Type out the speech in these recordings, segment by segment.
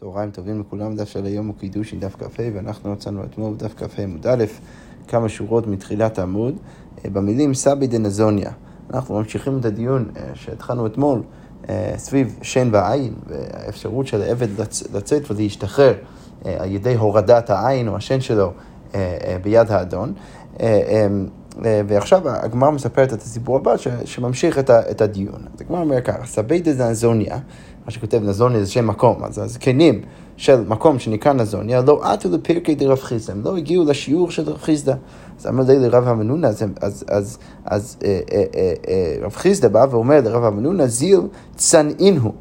צהריים טובים לכולם, דף של היום הוא קידוש עם דף כ"ה, ואנחנו מצאנו אתמול בדף כ"ה עמוד א', כמה שורות מתחילת העמוד, אה, במילים סבי דנזוניה. אנחנו ממשיכים את הדיון אה, שהתחלנו אתמול אה, סביב שן ועין, והאפשרות של העבד לצאת ולהשתחרר על ידי הורדת העין או השן שלו ביד האדון. ועכשיו הגמר מספרת את הסיפור הבא שממשיך את הדיון. אז הגמר אומר ככה, סבי דנזוניה מה שכותב נזוניה זה שם מקום, אז הזקנים של מקום שנקרא נזוניה לא עטו לפרקי דרב חיסדא, הם לא הגיעו לשיעור של רב חיסדא. אז אמר לי לרב המנונה, אז, אז, אז, אז אה, אה, אה, אה, רב חיסדא בא ואומר לרב המנונה, זיל צנעינו.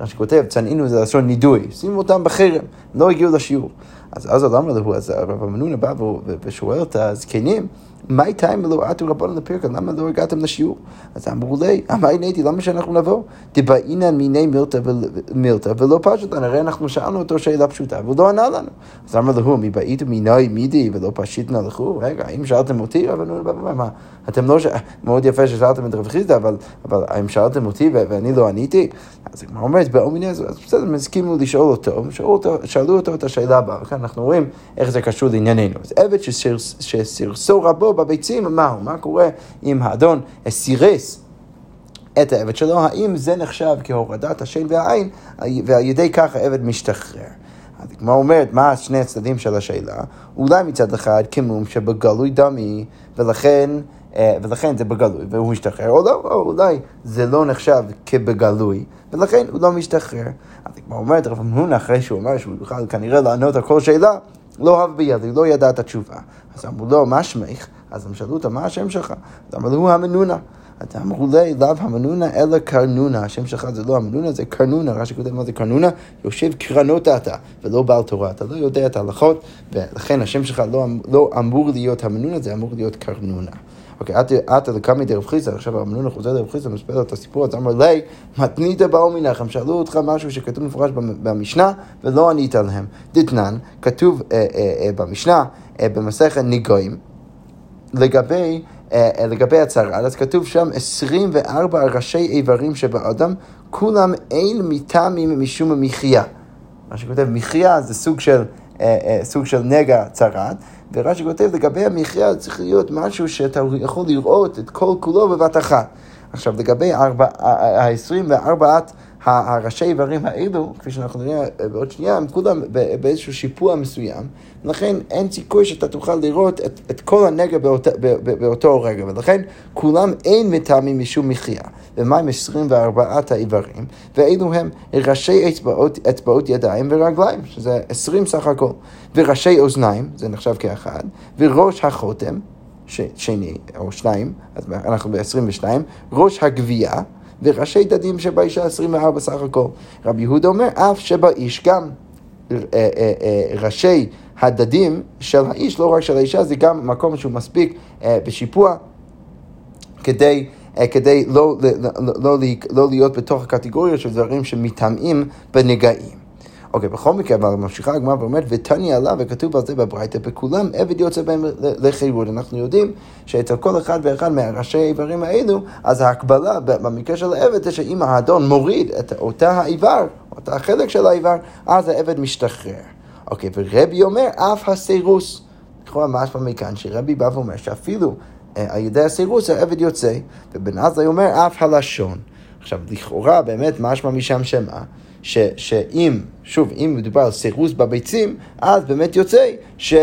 מה שכותב, צנעינו זה לשון נידוי, שימו אותם בחרם, לא הגיעו לשיעור. אז אז למה לו, אז רב המנונה בא ושואל את הזקנים, מה איתה אם לא עטו רבנו לפרקה? למה לא הגעתם לשיעור? אז אמרו לי, אמרי נהייתי, למה שאנחנו נבוא? דבעינן מיני מילתא ולא פשוטן, הרי אנחנו שאלנו אותו שאלה פשוטה, והוא לא ענה לנו. אז אמר לו, מבעית מיני מידי ולא פשיטנה לכו? רגע, אם שאלתם אותי, רבנו, מה, אתם לא, מאוד יפה ששאלתם את רב חיסדא, אבל אם שאלתם אותי ואני לא עניתי, אז הגמרא אומרת, באומיני, אז בסדר, הם הסכימו לשאול אותו, שאלו אותו את השאלה הבאה, אנחנו רואים איך זה קשור לענייננו. אז עבד שסירסו רבו בביצים, מהו? מה קורה אם האדון סירס את העבד שלו? האם זה נחשב כהורדת השן והעין, ועל ידי כך העבד משתחרר? אז הגמרא אומרת, מה שני הצדדים של השאלה? אולי מצד אחד כמום שבגלוי דמי, ולכן... אה, ולכן זה בגלוי, והוא משתחרר, או לא, או אולי זה לא נחשב כבגלוי, ולכן הוא לא משתחרר. אז הגמרא אומרת, רב אמנון, אחרי שהוא אמר שהוא יוכל כנראה לענות על כל שאלה, לא אהב בידי, לא ידע את התשובה. אז אמרו לו, מה שמך? אז הם שאלו אותו, מה השם שלך? אז אמרו לו, המנונה. אז אמרו לי, לאו המנונה אלא קרנונה, השם שלך זה לא המנונה, זה קרנונה, רש"י כותב מה זה קרנונה, יושב קרנות אתה, ולא בעל תורה, אתה לא יודע את ההלכות, ולכן השם שלך לא, לא אמור להיות המנונה, זה אמור להיות קרנונה. אוקיי, עתה לקמי דרב חיסא, עכשיו המנונה חוזר דרב חיסא, מספר לו את הסיפור, אז אמר לי, מתנית באו מנך, הם שאלו אותך משהו שכתוב מפורש במשנה, ולא ענית להם. דתנן, כתוב אה, אה, אה, במשנה, במסכת ניגויים, לגבי, לגבי הצהרה, אז כתוב שם 24 ראשי איברים שבאדם, כולם אין מטעמים משום המחיה. מה שכותב מחיה זה סוג של, סוג של נגע צרת. ורש"י כותב, לגבי המחיה צריך להיות משהו שאתה יכול לראות את כל כולו בבת אחת. עכשיו, לגבי ה-24 הראשי איברים האלו, כפי שאנחנו נראה בעוד שנייה, הם כולם באיזשהו שיפוע מסוים, ולכן אין סיכוי שאתה תוכל לראות את, את כל הנגע באות, באותו רגע, ולכן כולם אין מטעמים משום מחיה. ומה עם 24 האיברים? ואלו הם ראשי אצבעות, אצבעות ידיים ורגליים, שזה 20 סך הכל, וראשי אוזניים, זה נחשב כאחד, וראש החותם, ש, שני או שניים, אז אנחנו ב-22, ראש הגבייה, וראשי דדים שבאישה 24 סך הכל. רבי יהודה אומר, אף שבאיש גם אה, אה, אה, ראשי הדדים של האיש, לא רק של האישה, זה גם מקום שהוא מספיק בשיפוע כדי... כדי לא, לא, לא, לא, להיות בתוך הקטגוריה של דברים שמטמאים בנגעים. אוקיי, בכל מקרה, אבל ממשיכה הגמרא ואומרת, ותניא עליו, וכתוב על זה בברייתא, בכולם עבד יוצא בהם לחירות. אנחנו יודעים שאצל כל אחד ואחד מהראשי האיברים האלו, אז ההקבלה במקרה של העבד זה שאם האדון מוריד את אותה האיבר, אותה החלק של האיבר, אז העבד משתחרר. אוקיי, ורבי אומר, אף הסירוס. לכאורה משמע מכאן שרבי בא ואומר שאפילו אה, על ידי הסירוס העבד יוצא, ובן עזאי אומר, אף הלשון. עכשיו, לכאורה באמת משמע משם שמה? ש, שאם, שוב, אם מדובר על סירוס בביצים, אז באמת יוצא ש...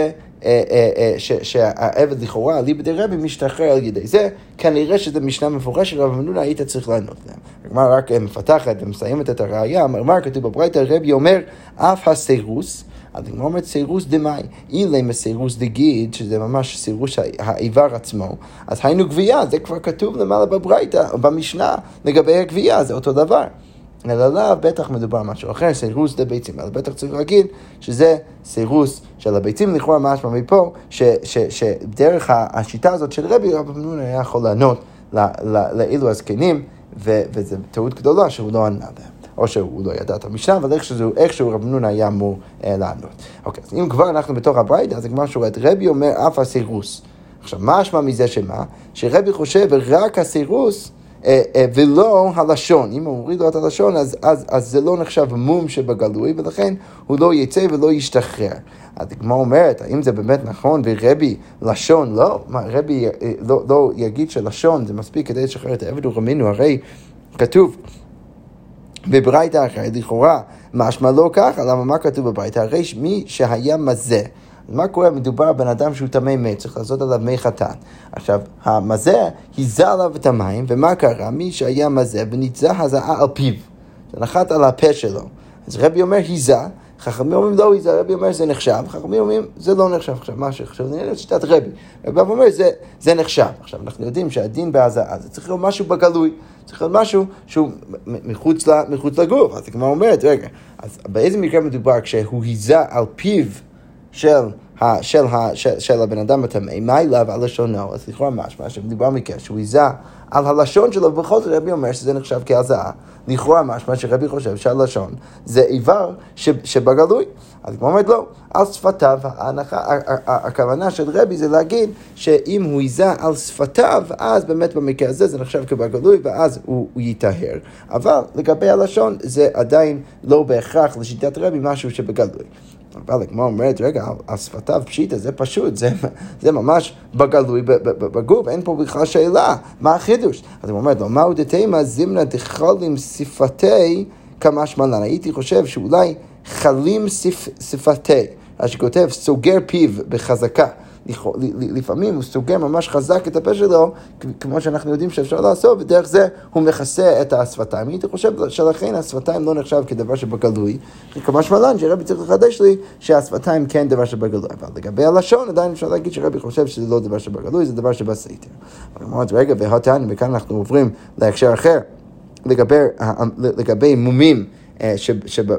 אה, אה, אה, שהעבד לכאורה, ליבדי רבי, משתחרר על ידי זה, כנראה שזו משנה מפורשת, אבל מנונה היית צריך לענות להם. הגמרא רק מפתחת ומסיימת את הראייה, אמר כתוב בברייתא, רבי אומר, אף הסירוס, אז הגמרא אומרת סירוס דמאי, אילם הסירוס דגיד, שזה ממש סירוס האיבר עצמו, אז היינו גבייה, זה כבר כתוב למעלה בברייתא, במשנה, לגבי הגבייה, זה אותו דבר. אלא לאו בטח מדובר על משהו אחר, סירוס דה ביצים, אבל בטח צריך להגיד שזה סירוס של הביצים, לכאורה משמע מפה, שדרך השיטה הזאת של רבי, רבי מנון היה יכול לענות לאלו הזקנים, וזו טעות גדולה שהוא לא ענה להם. או שהוא לא ידע את המשנה, אבל איכשהו, איכשהו רב נון היה אמור אה, לענות. אוקיי, אז אם כבר אנחנו בתוך הברייתא, אז כמו שהוא רבי אומר אף הסירוס. עכשיו, מה אשמה מזה שמה? שרבי חושב רק הסירוס ולא הלשון. אם הוא מוריד לו את הלשון, אז, אז, אז זה לא נחשב מום שבגלוי, ולכן הוא לא יצא ולא ישתחרר. אז הגמרא אומרת, האם זה באמת נכון, ורבי לשון לא? מה, רבי אה, לא, לא יגיד שלשון זה מספיק כדי לשחרר את העבד ורמינו, הרי כתוב בברייתא אחרת, לכאורה, משמע לא ככה, למה מה כתוב בברייתא? הרי מי שהיה מזה מה קורה? מדובר בבן אדם שהוא טמא מת, צריך לעשות עליו מי חתן. עכשיו, המזה היזה עליו את המים, ומה קרה? מי שהיה מזה ונתזה הזעה על פיו, זה נחת על הפה שלו. אז רבי אומר היזה, חכמים אומרים לא היזה, רבי אומר זה נחשב, חכמים אומרים זה לא נחשב. עכשיו, מה שחשוב, נראה שיטת רבי. רבי אומר זה, זה נחשב. עכשיו, אנחנו יודעים שהדין בהזעה זה צריך להיות משהו בגלוי. צריך להיות משהו שהוא מחוץ, מחוץ לגוף. אז הגמרא אומרת, רגע, אז באיזה מקרה מדובר כשהוא היזה על פיו של, ה, של, ה, של, של הבן אדם הטמא, מה אליו על לשונו, אז לכאורה משמע שמדובר מקרה שהוא היזה על הלשון שלו, ובכל זאת רבי אומר שזה נחשב כהזעה. לכאורה משמע שרבי חושב שהלשון זה איבר שבגלוי. אז כמו אומרת לא, על שפתיו, ההנחה, הכוונה של רבי זה להגיד שאם הוא היזה על שפתיו, אז באמת במקרה הזה זה נחשב כבגלוי ואז הוא, הוא ייטהר. אבל לגבי הלשון זה עדיין לא בהכרח לשיטת רבי משהו שבגלוי. אבל הגמרא אומרת, רגע, על שפתיו פשיטה, זה פשוט, זה, זה ממש בגלוי בגוף, אין פה בכלל שאלה, מה החידוש? אז היא אומרת, לא, מהו דתימה זימנה דחלים שפתי כמשמע לן. הייתי חושב שאולי חלים שפתי, אז שכותב סוגר פיו בחזקה. לפעמים הוא סוגר ממש חזק את הפה שלו, כמו שאנחנו יודעים שאפשר לעשות, ודרך זה הוא מכסה את השפתיים. הייתי חושב שלכן השפתיים לא נחשב כדבר שבגלוי, כמה שמלן שרבי צריך לחדש לי שהשפתיים כן דבר שבגלוי. אבל לגבי הלשון עדיין אפשר להגיד שרבי חושב שזה לא דבר שבגלוי, זה דבר שבסתר. אבל אמרתי, רגע, והתניא, וכאן אנחנו עוברים להקשר אחר, לגבי, לגבי מומים. אה,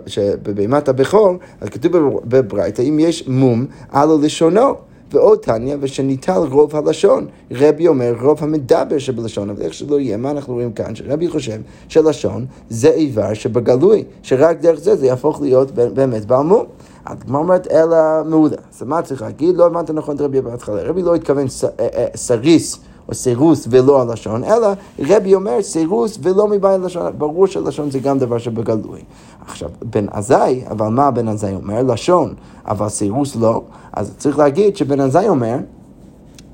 שבבהמת הבכור, אז כתוב בברייתא, אם יש מום, על לשונו. ועוד תניא, ושניטל רוב הלשון. רבי אומר רוב המדבר שבלשון, אבל איך שלא יהיה, מה אנחנו רואים כאן? שרבי חושב שלשון זה איבר שבגלוי, שרק דרך זה זה יהפוך להיות באמת בעל מום. הגמרא אומרת אלא מעודה. אז מה צריך להגיד? לא הבנת נכון את רבי בהתחלה. רבי לא התכוון אה, אה, סריס. או סירוס ולא הלשון, אלא רבי אומר סירוס ולא מבעל לשון, ברור שלשון זה גם דבר שבגלוי. עכשיו, בן עזאי, אבל מה בן עזאי אומר? לשון, אבל סירוס לא, אז צריך להגיד שבן עזאי אומר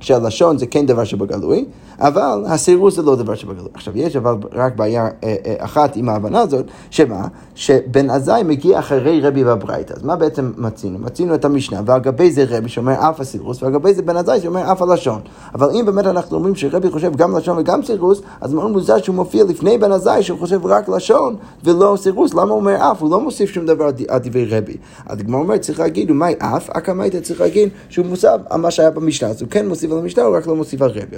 שהלשון זה כן דבר שבגלוי, אבל הסירוס זה לא דבר שבגלוי. עכשיו, יש אבל רק בעיה אה, אה, אחת עם ההבנה הזאת, שמה? שבן עזאי מגיע אחרי רבי בברייתא. אז מה בעצם מצינו? מצינו את המשנה, ועל גבי זה רבי שאומר אף הסירוס, ועל גבי זה בן עזאי שאומר אף הלשון. אבל אם באמת אנחנו אומרים שרבי חושב גם לשון וגם סירוס, אז מאוד מוזר שהוא מופיע לפני בן עזאי שהוא חושב רק לשון ולא סירוס. למה הוא אומר אף? הוא לא מוסיף שום דבר על דברי רבי. אז הגמרא אומרת, צריך להגיד, ומאי אף? אקא היית צריך להגיד שהוא מוסף על מה שהיה במשנה. אז הוא כן מוסיף על המשנה, הוא רק לא מוסיף על רבי.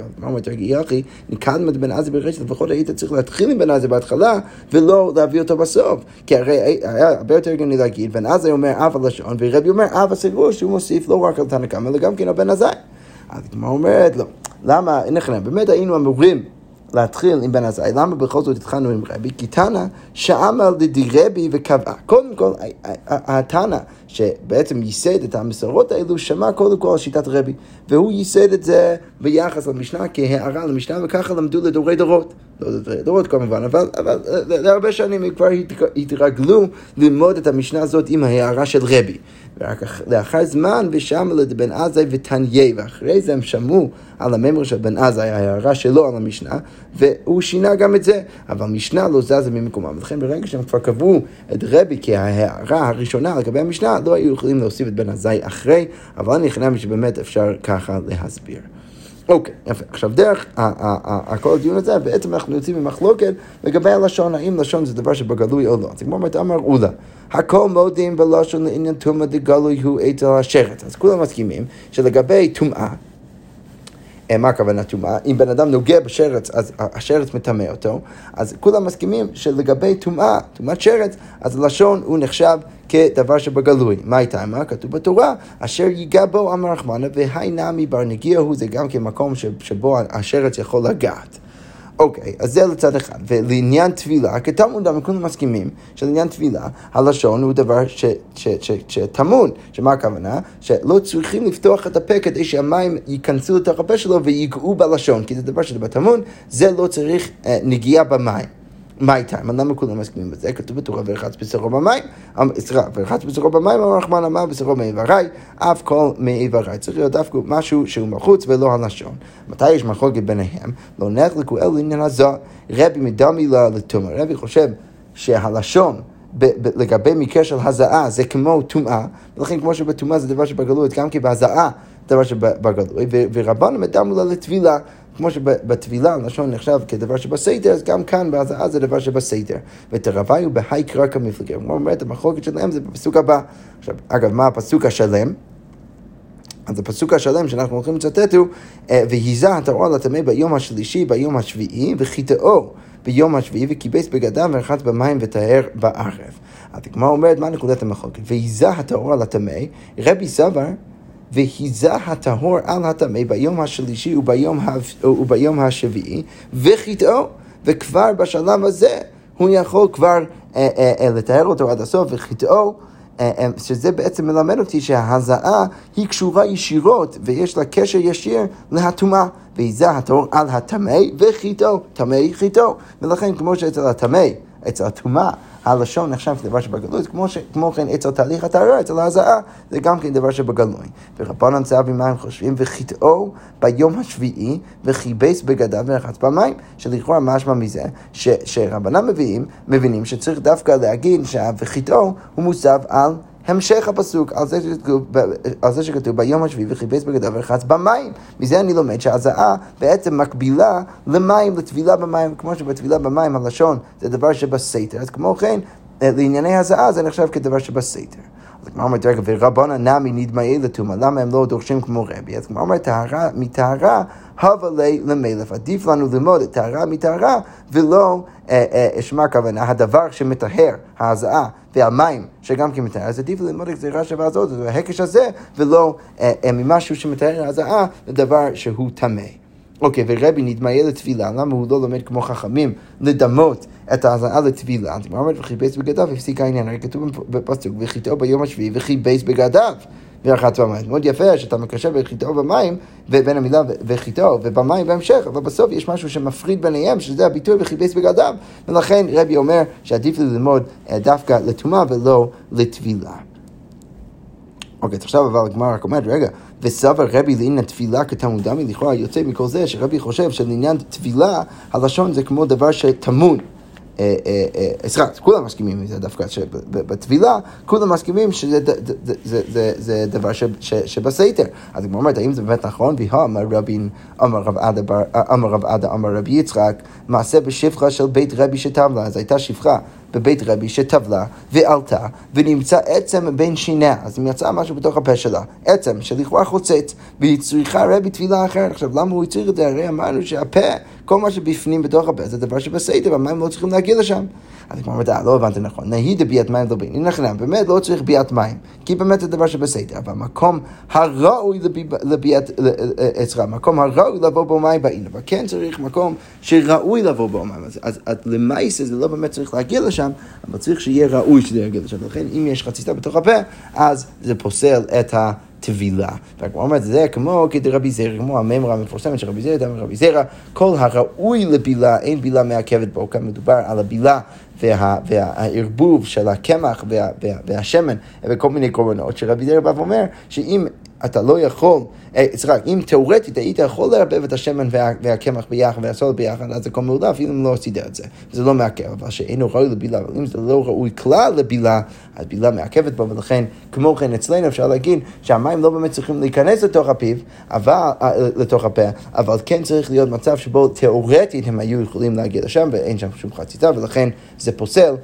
יחי, את בן עזי בראשית, לפחות היית צריך להתחיל עם בן עזי בהתחלה, ולא להביא אותו בסוף. כי הרי היה הרבה יותר הגיוני להגיד, בן עזי אומר אב הלשון, ורבי אומר אב הסגור, שהוא מוסיף לא רק על תנא קמא, אלא גם כן על בן עזי. אז הגמרא אומרת, לא. למה, נכנע, באמת היינו אמורים להתחיל עם בן עזאי, למה בכל זאת התחלנו עם רבי? כי תנא שעמל רבי וקבע. קודם כל, התנא שבעצם ייסד את המסורות האלו, שמע קודם כל על שיטת רבי, והוא ייסד את זה ביחס למשנה כהערה למשנה, וככה למדו לדורי דורות. לא לדורי דורות כמובן, אבל, אבל להרבה שנים הם כבר התרגלו ללמוד את המשנה הזאת עם ההערה של רבי. ורק לאחר זמן ושם לבן עזאי ותניה, ואחרי זה הם שמעו על הממר של בן עזאי, ההערה שלו על המשנה, והוא שינה גם את זה, אבל משנה לא זזה ממקומה. ולכן ברגע שהם כבר קבעו את רבי כהערה הראשונה לגבי המשנה, לא היו יכולים להוסיף את בן עזאי אחרי, אבל אני חנמי שבאמת אפשר ככה להסביר. אוקיי, okay, יפה. עכשיו, דרך כל הדיון הזה, בעצם אנחנו יוצאים ממחלוקת לגבי הלשון, האם לשון זה דבר שבגלוי או לא. אז כמו אומרת, אמר אולה, הכל מודים בלשון לעניין טומאה דגלוי הוא אצל השרת. אז כולם מסכימים שלגבי טומאה, אה, מה הכוונה טומאה? אם בן אדם נוגע בשרץ, אז השרץ מטמא אותו, אז כולם מסכימים שלגבי טומאה, טומאת שרץ, אז לשון הוא נחשב כדבר שבגלוי. מה הייתה מה? כתוב בתורה, אשר ייגע בו אמר רחמנה, והי נמי בר נגיע הוא, זה גם כמקום שבו השרץ יכול לגעת. אוקיי, אז זה לצד אחד. ולעניין טבילה, כתלמוד דמי כולם מסכימים שלעניין טבילה, הלשון הוא דבר שטמון. שמה הכוונה? שלא צריכים לפתוח את הפה כדי שהמים ייכנסו לתוך הפה שלו ויגעו בלשון, כי זה דבר שזה בטמון, זה לא צריך אה, נגיעה במים. מי טעם? למה כולם מסכימים בזה? כתוב בתורה ורחץ בשרו במים. אמ, סליחה, ורחץ בשרו במים, אמר רחמן אמר בשרו מאיברי, אף כל מאיברי. צריך להיות דווקא משהו שהוא מחוץ ולא הלשון. מתי יש מחלוקת ביניהם? לא נחלקו אלא לעניין הזו. רבי מדמי לה לתומר. רבי חושב שהלשון לגבי מקרה של הזעה זה כמו טומאה, ולכן כמו שבטומאה זה דבר שבגלוי, גם כי בהזעה דבר שבגלוי, ורבנו מדמו לה לטבילה. כמו שבטבילה לשון נחשב כדבר שבסדר, אז גם כאן בהזעה זה דבר שבסדר. ותרוויו בהאי קרקע מפלגה. כמו אומרת, המחלוקת שלהם זה בפסוק הבא. עכשיו, אגב, מה הפסוק השלם? אז הפסוק השלם שאנחנו הולכים לצטט הוא, אה, והיזה התרוע לטמא ביום השלישי, ביום השביעי, וחיטאו ביום השביעי, וכיבס בגדיו ורחץ במים וטהר בערב. אז הגמרא אומרת, מה נקודת המחלוקת? והיזה התרוע לטמא, רבי סבר והיזה הטהור על הטמא ביום השלישי וביום, וביום השביעי, וחיטאו, וכבר בשלב הזה הוא יכול כבר אה, אה, אה, לתאר אותו עד הסוף, וחיטאו אה, אה, שזה בעצם מלמד אותי שההזעה היא קשורה ישירות ויש לה קשר ישיר להטומאה. והיזה הטהור על הטמא וחיטו, טמא חיטו. ולכן כמו שאצל הטמא, אצל הטומאה, הלשון נחשב כדבר שבגלוי, כמו, ש, כמו כן אצל תהליך הטהרה, אצל ההזעה, זה גם כן דבר שבגלוי. ורבנן צהבי מים חושבים, וחיטאו ביום השביעי, וכיבס בגדיו ורחץ במים, שלכאורה משמע מזה, ש, שרבנן מביאים, מבינים שצריך דווקא להגיד שה"וחיטאו" הוא מוסב על המשך הפסוק, על זה שכתוב, על זה שכתוב ביום השביעי וחיפש בגדיו ורחץ במים. מזה אני לומד שהזעה בעצם מקבילה למים, לטבילה במים, כמו שבטבילה במים הלשון זה דבר שבסתר, אז כמו כן, לענייני הזעה זה נחשב כדבר שבסתר. אז הגמרא אומרת, רגע, ורבונה נמי נדמאי לטומאה, למה הם לא דורשים כמו רבי? אז הגמרא אומרת, מטהרה הווה לי למלך. עדיף לנו ללמוד את טהרה מטהרה, ולא, אה, אה, שמה הכוונה, הדבר שמטהר, ההזעה והמים, שגם כן מטהר, אז עדיף ללמוד את גזירה שווה הזאת, ההקש הזה, ולא אה, ממשהו שמטהר ההזעה, לדבר שהוא טמא. אוקיי, ורבי נדמיה לתפילה, למה הוא לא לומד כמו חכמים לדמות את ההזעה לתפילה? אז אומר, וכיבס בגדיו, הפסיק העניין, הרי כתוב בפסוק, וחיטאו ביום השביעי וכיבס בגדיו. ורחץ במים. מאוד יפה שאתה מקשר חיטאו במים, ובין המילה וחיטאו, ובמים בהמשך, אבל בסוף יש משהו שמפריד ביניהם, שזה הביטוי וכיבס בגדיו. ולכן רבי אומר שעדיף לי ללמוד אה, דווקא לטומאה ולא לטבילה. אוקיי, עכשיו אבל הגמרא רק אומרת, רגע, וסבר רבי לעניין תפילה כתלמוד דמי, לכאורה יוצא מכל זה שרבי חושב שלעניין תפילה, הלשון זה כמו דבר שטמון. אה, אה, אה, סליחה, כולם מסכימים עם זה דווקא, שבטבילה, כולם מסכימים שזה דבר שבסתר. אז היא אומרת, האם זה באמת נכון? והא אמר רבין, אמר רב עדה, אמר רבי יצחק, מעשה בשפחה של בית רבי שטבלה, אז הייתה שפחה. בבית רבי שטבלה ועלתה ונמצא עצם בין שיניה, אז אם יצא משהו בתוך הפה שלה, עצם שלכאורה חוצץ, והיא צריכה רבי טבילה אחרת. עכשיו, למה הוא צריך את זה? הרי אמרנו שהפה, כל מה שבפנים בתוך הפה זה דבר שבסדר, והמים לא צריכים להגיע לשם. אז כמו אומרת, לא הבנתי נכון, נהי דביאת מים דבין, הנה חנם, באמת לא צריך ביאת מים, כי באמת זה דבר שבסדר, אבל המקום הראוי לביאת, סליחה, המקום הראוי לבוא בו מים באין, אבל כן צריך מקום שראוי לבוא בו מים, אז למעשה זה לא באמת צריך להגיע לשם, אבל צריך שיהיה ראוי שזה יגיע לשם, לכן אם יש חציצה בתוך הפה, אז זה פוסל את ה... טבילה. והגמרא אומרת, זה כמו כדרבי זרע, כמו הממרה המפורסמת של רבי זרע, דמי רבי זרע, כל הראוי לבילה, אין בילה מעכבת בו, כאן מדובר על הבילה וה, והערבוב של הקמח וה, וה, והשמן וכל מיני קורבנות, שרבי זרע בא ואומר שאם אתה לא יכול, אה, סליחה, אם תאורטית היית יכול לערבב את השמן וה, והקמח ביחד והסולת ביחד, אז הכל מעולה, אפילו אם לא עשית את זה. זה לא מעכב, אבל שאינו ראוי לבילה, אבל אם זה לא ראוי כלל לבילה, אז בילה מעכבת בו, ולכן, כמו כן אצלנו אפשר להגיד שהמים לא באמת צריכים להיכנס לתוך הפיו, אבל, אה, לתוך הפה, אבל כן צריך להיות מצב שבו תאורטית הם היו יכולים להגיע לשם, ואין שם שום חציצה, ולכן זה פוסל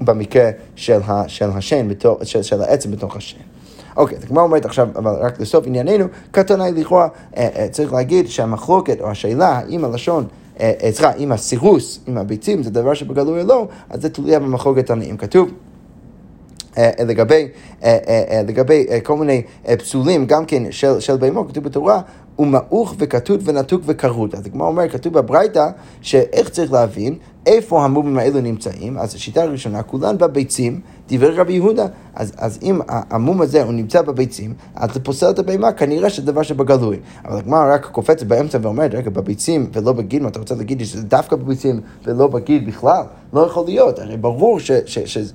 במקרה של, של השן, של, של העצם בתוך השן. אוקיי, אז הגמרא אומרת עכשיו, אבל רק לסוף ענייננו, קטנה לכאורה, אה, אה, צריך להגיד שהמחלוקת או השאלה האם הלשון אה, סליחה, אם הסירוס, אם הביצים זה דבר שבגלוי או לא, אז זה תלויה במחלוקת תנאים. כתוב לגבי, לגבי כל מיני פסולים, גם כן של, של בהמות, כתוב בתורה, הוא מעוך וכתות ונתוק וכרות. אז כמו אומר, כתוב בברייתא, שאיך צריך להבין איפה המומים האלו נמצאים? אז השיטה הראשונה, כולן בביצים, דברי רבי יהודה. אז, אז אם המום הזה הוא נמצא בביצים, אז זה פוסל את הבהמה, כנראה שזה דבר שבגלוי. אבל הגמרא רק קופצת באמצע ואומרת, רגע, בביצים ולא בגיד, מה אתה רוצה להגיד לי שזה דווקא בביצים ולא בגיד בכלל? לא יכול להיות, הרי ברור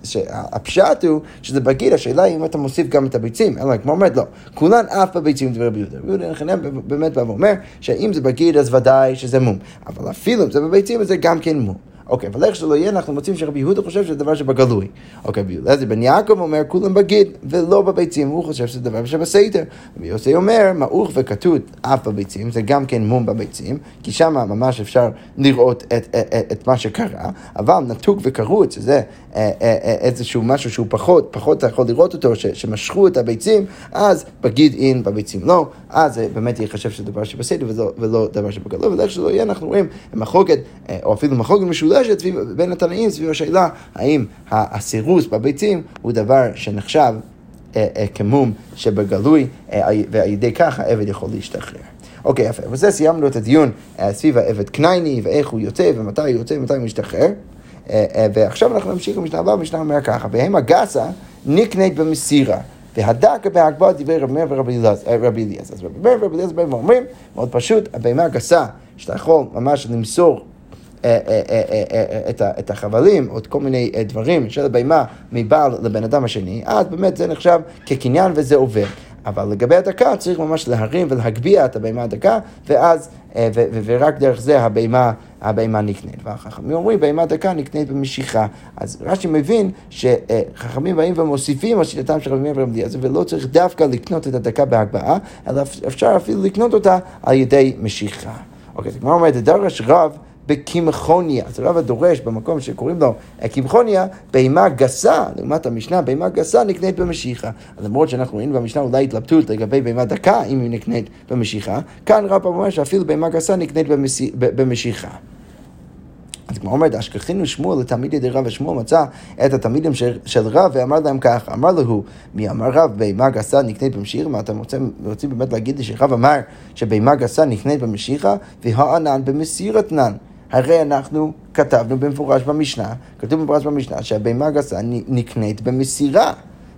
שהפשט הוא שזה בגיד, השאלה היא אם אתה מוסיף גם את הביצים. אלא כמו אומרת, לא, כולן אף בביצים דברי רבי יהודה. רבי יהודה נחנם באמת בא ואומר, שאם זה בגיד אז ודאי שזה מום. אבל אפילו אם זה בביצים, אז זה גם כן מום. אוקיי, אבל איך שלא יהיה, אנחנו מוצאים שרבי יהודה חושב שזה דבר שבגלוי. אוקיי, רבי יהודה בן יעקב אומר, כולם בגיד, ולא בביצים, הוא חושב שזה דבר שבסדר. רבי יוסי אומר, מעוך וכתות אף בביצים, זה גם כן מום בביצים, כי שם ממש אפשר לראות את, את, את, את מה שקרה, אבל נתוק וכרות, שזה אה, אה, אה, איזשהו משהו שהוא פחות, פחות אתה יכול לראות אותו, ש, שמשכו את הביצים, אז בגיד אין, בביצים לא, אז זה באמת ייחשב שזה דבר שבסדר ולא, ולא דבר שבגלוי, ולאיך שלא יהיה, אנחנו רואים מחלוקת, או אפילו מחלוקת משולשת בין התנאים סביב השאלה האם הסירוס בביצים הוא דבר שנחשב כמום שבגלוי, ועל ידי כך העבד יכול להשתחרר. אוקיי, יפה. וזה סיימנו את הדיון סביב העבד קנייני, ואיך הוא יוצא, ומתי הוא יוצא, ומתי הוא משתחרר. אה, אה, ועכשיו אנחנו נמשיך במשנה הבאה, המשנה אומר ככה, בהמה גסה נקנית במסירה. והדקה בהגבהה דברי רבי מאיר ורבי אליעזר. אז רבי מאיר ורבי אליעזר באים ואומרים, מאוד פשוט, הבהמה הגסה, שאתה יכול ממש למסור אה, את החבלים או את כל מיני דברים של הבהמה מבעל לבן אדם השני, אז באמת זה נחשב כקניין וזה עובר. אבל לגבי הדקה צריך ממש להרים ולהגביה את הבהמה הדקה, ואז, ורק דרך זה הבהמה הבהמה נקנית. והחכמים אומרים, בהמה דקה נקנית במשיכה. אז רש"י מבין שחכמים באים ומוסיפים על שיטתם של רבי מאיר אליעזר, ולא צריך דווקא לקנות את הדקה בהגבהה, אלא אפשר אפילו לקנות אותה על ידי משיכה. אוקיי, אז הגמרא אומרת, דרש רב בקמחוניה. אז הרב הדורש במקום שקוראים לו קמחוניה, בהמה גסה, לעומת המשנה, בהמה גסה נקנית במשיכה. למרות שאנחנו רואים במשנה אולי התלבטות לגבי בהמה דקה, אם היא נקנית במשיכה, כאן רב אומר שאפילו בהמה גסה נקנית במשיכה. אז כמו אומרת, אשכחינו שמואל לתלמידי דרב ושמואל מצא את התלמידים של, של רב ואמר להם ככה, אמר לו, מי אמר רב בהמה גסה נקנית במשיכה? מה אתם רוצים, רוצים באמת להגיד לי שרב אמר שבהמה גסה נקנית במשיכה והענן במסירתנן. הרי אנחנו כתבנו במפורש במשנה, כתוב במפורש במשנה שהבהמה גסה נקנית במסירה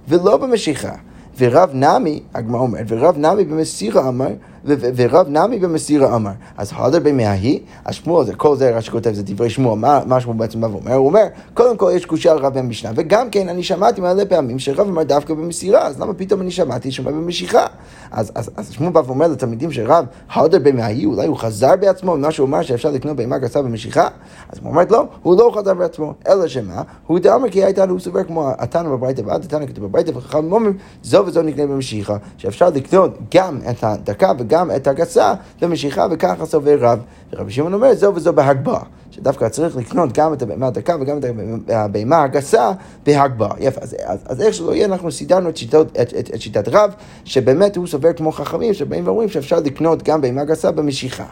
ולא במשיכה. ורב נמי, הגמרא אומרת, ורב נמי במסירה אמר, ורב נמי במסירה אמר. אז הדר בימי ההיא, השמואל, זה כל זה רש"י כותב, זה דברי שמואל, מה, מה שמואל בעצם בא ואומר? הוא אומר, קודם כל יש קושייה על רב במשנה, וגם כן אני שמעתי מלא פעמים שרב אמר דווקא במסירה, אז למה פתאום אני שמעתי אומר במשיכה? אז, אז, אז שמואל בא ואומר לתלמידים של רב, הדר בימי ההיא, אולי הוא חזר בעצמו ממה שהוא אמר שאפשר לקנות בהמה גסה במשיכה? אז הוא אומר, לא, הוא לא חזר בעצמו, אלא שמה? הוא דאמר כי הייתה הוא סובר כמו התנא בברייתא, ועד התנא כתוב בברייתא, וחכמים אומרים, זו וזו נקנה במשיכה, שאפשר לקנות גם את הדקה וגם את הגסה במשיכה, וככה סובר רב. ורבי שמעון אומר, זו וזו בהגבהה. שדווקא צריך לקנות גם את הבהמה הדקה וגם את הבהמה הגסה בהגבהה. יפה, אז, אז, אז איך שלא יהיה, אנחנו סידרנו את, שיטות, את, את, את שיטת רב, שבאמת הוא סובר כמו חכמים, שבאים ואומרים שאפשר לקנות גם בהמה גסה במשיכה.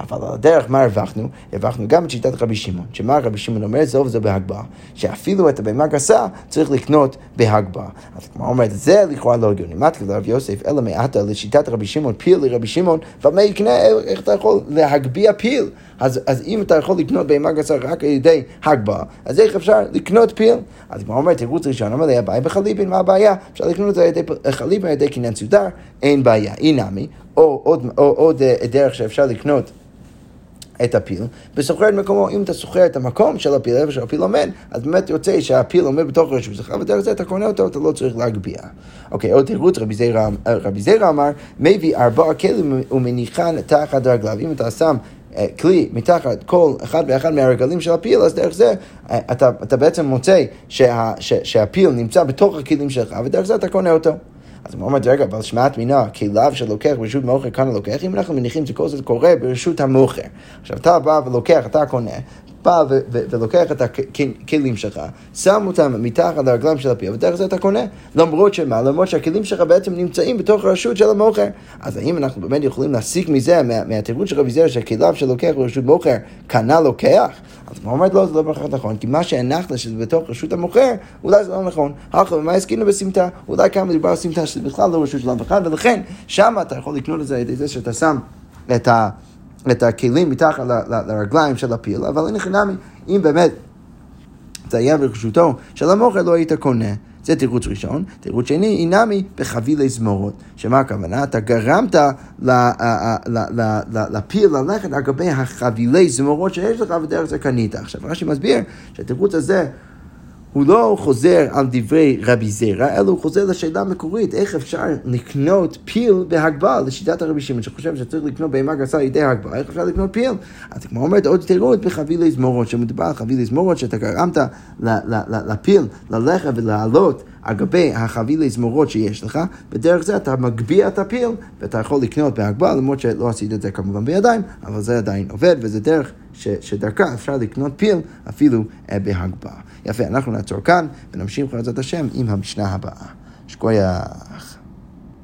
אבל על הדרך, מה הרווחנו? הרווחנו גם את שיטת רבי שמעון. שמה רבי שמעון אומר? זו וזו בהגבהה. שאפילו את הבהמה גסה צריך לקנות בהגבהה. אז כמו אומרת, זה לכאורה לא הגיוני. מה תגיד לרב יוסף, אלא מעטה לשיטת רבי שמעון, פיל לרבי שמעון, ומה יקנה, איך אתה יכול להגביה פיל? אז, אז אם אתה יכול לקנות בהמה גסה רק על ידי הגבהה, אז איך אפשר לקנות פיל? אז כמו אומרת, תירוץ ראשון, אבל הבעיה בחליבין, מה הבעיה? אפשר לקנות את זה על ידי חליבין, על ידי קניין סודר, אין בעיה. אינמי, או עוד אה, דרך שאפשר לקנות את הפיל, וסוחר את מקומו. אם אתה סוחר את המקום של הפיל, איפה שהפיל עומד, אז באמת יוצא שהפיל עומד בתוך רשת שלך, ודרך זה אתה קונה אותו, אתה לא צריך להגביה. אוקיי, עוד תירוץ, רבי זיירה אמר, מביא ארבע כלים ומניחן תחת רגליו. אם אתה שם אה, כלי מתחת כל אחד ואחד מהרגלים של הפיל, אז דרך זה אה, אתה, אתה בעצם מוצא שה, ש, שהפיל נמצא בתוך הכלים שלך, ודרך זה אתה קונה אותו. אז הוא אומר, רגע, אבל שמעת מינה, כליו של לוקח ברשות מוכר, כאן הלוקח, אם אנחנו מניחים שכל זה קורה ברשות המוכר. עכשיו, אתה בא ולוקח, אתה קונה, בא ו- ו- ולוקח את הכלים שלך, שם אותם מתחת לרגליים של הפיל, ודרך זה אתה קונה. למרות שמה? למרות שהכלים שלך בעצם נמצאים בתוך הרשות של המוכר. אז האם אנחנו באמת יכולים להסיק מזה, מה, מהתירוץ של רבי זר, שהכליו שלוקח ברשות מוכר, קנה לוקח? אז הוא אומר, לא, זה לא בהכרח נכון, כי מה שהנחת שזה בתוך רשות המוכר, אולי זה לא נכון. אחלה, ומה הסכינו בסמטה? אולי כאן מדובר על סמטה שזה בכלל לא רשות של אף אחד, ולכן שם אתה יכול לקנות את זה על ידי זה שאתה שם את ה... את הכלים מתחת לרגליים של הפיל, אבל אין חינמי, אם באמת זה היה ברשותו של המוכר, לא היית קונה. זה תירוץ ראשון. תירוץ שני, אינמי בחבילי זמורות. שמה הכוונה? אתה גרמת לפיל ללכת על גבי החבילי זמורות שיש לך, ודרך זה קנית. עכשיו, רש"י מסביר שהתירוץ הזה... הוא לא חוזר על דברי רבי זרע, אלא הוא חוזר לשאלה המקורית, איך אפשר לקנות פיל בהגבל, לשיטת הרבי שמעון, שחושב שצריך לקנות בהמה גסה על ידי הגבל, איך אפשר לקנות פיל? אז כמו אומרת, עוד תירוץ בחבילי זמורות, שמדובר על חבילי זמורות, שאתה גרמת לפיל ללכת ולעלות על גבי החבילי זמורות שיש לך, בדרך זה אתה מגביה את הפיל, ואתה יכול לקנות בהגבל, למרות שלא עשית את זה כמובן בידיים, אבל זה עדיין עובד, וזה דרך ש- שדרכה אפשר לקנות פיל אפילו אה, בהגבל. יפה, אנחנו נעצור כאן ונמשיך בעזרת השם עם המשנה הבאה. שקוייך.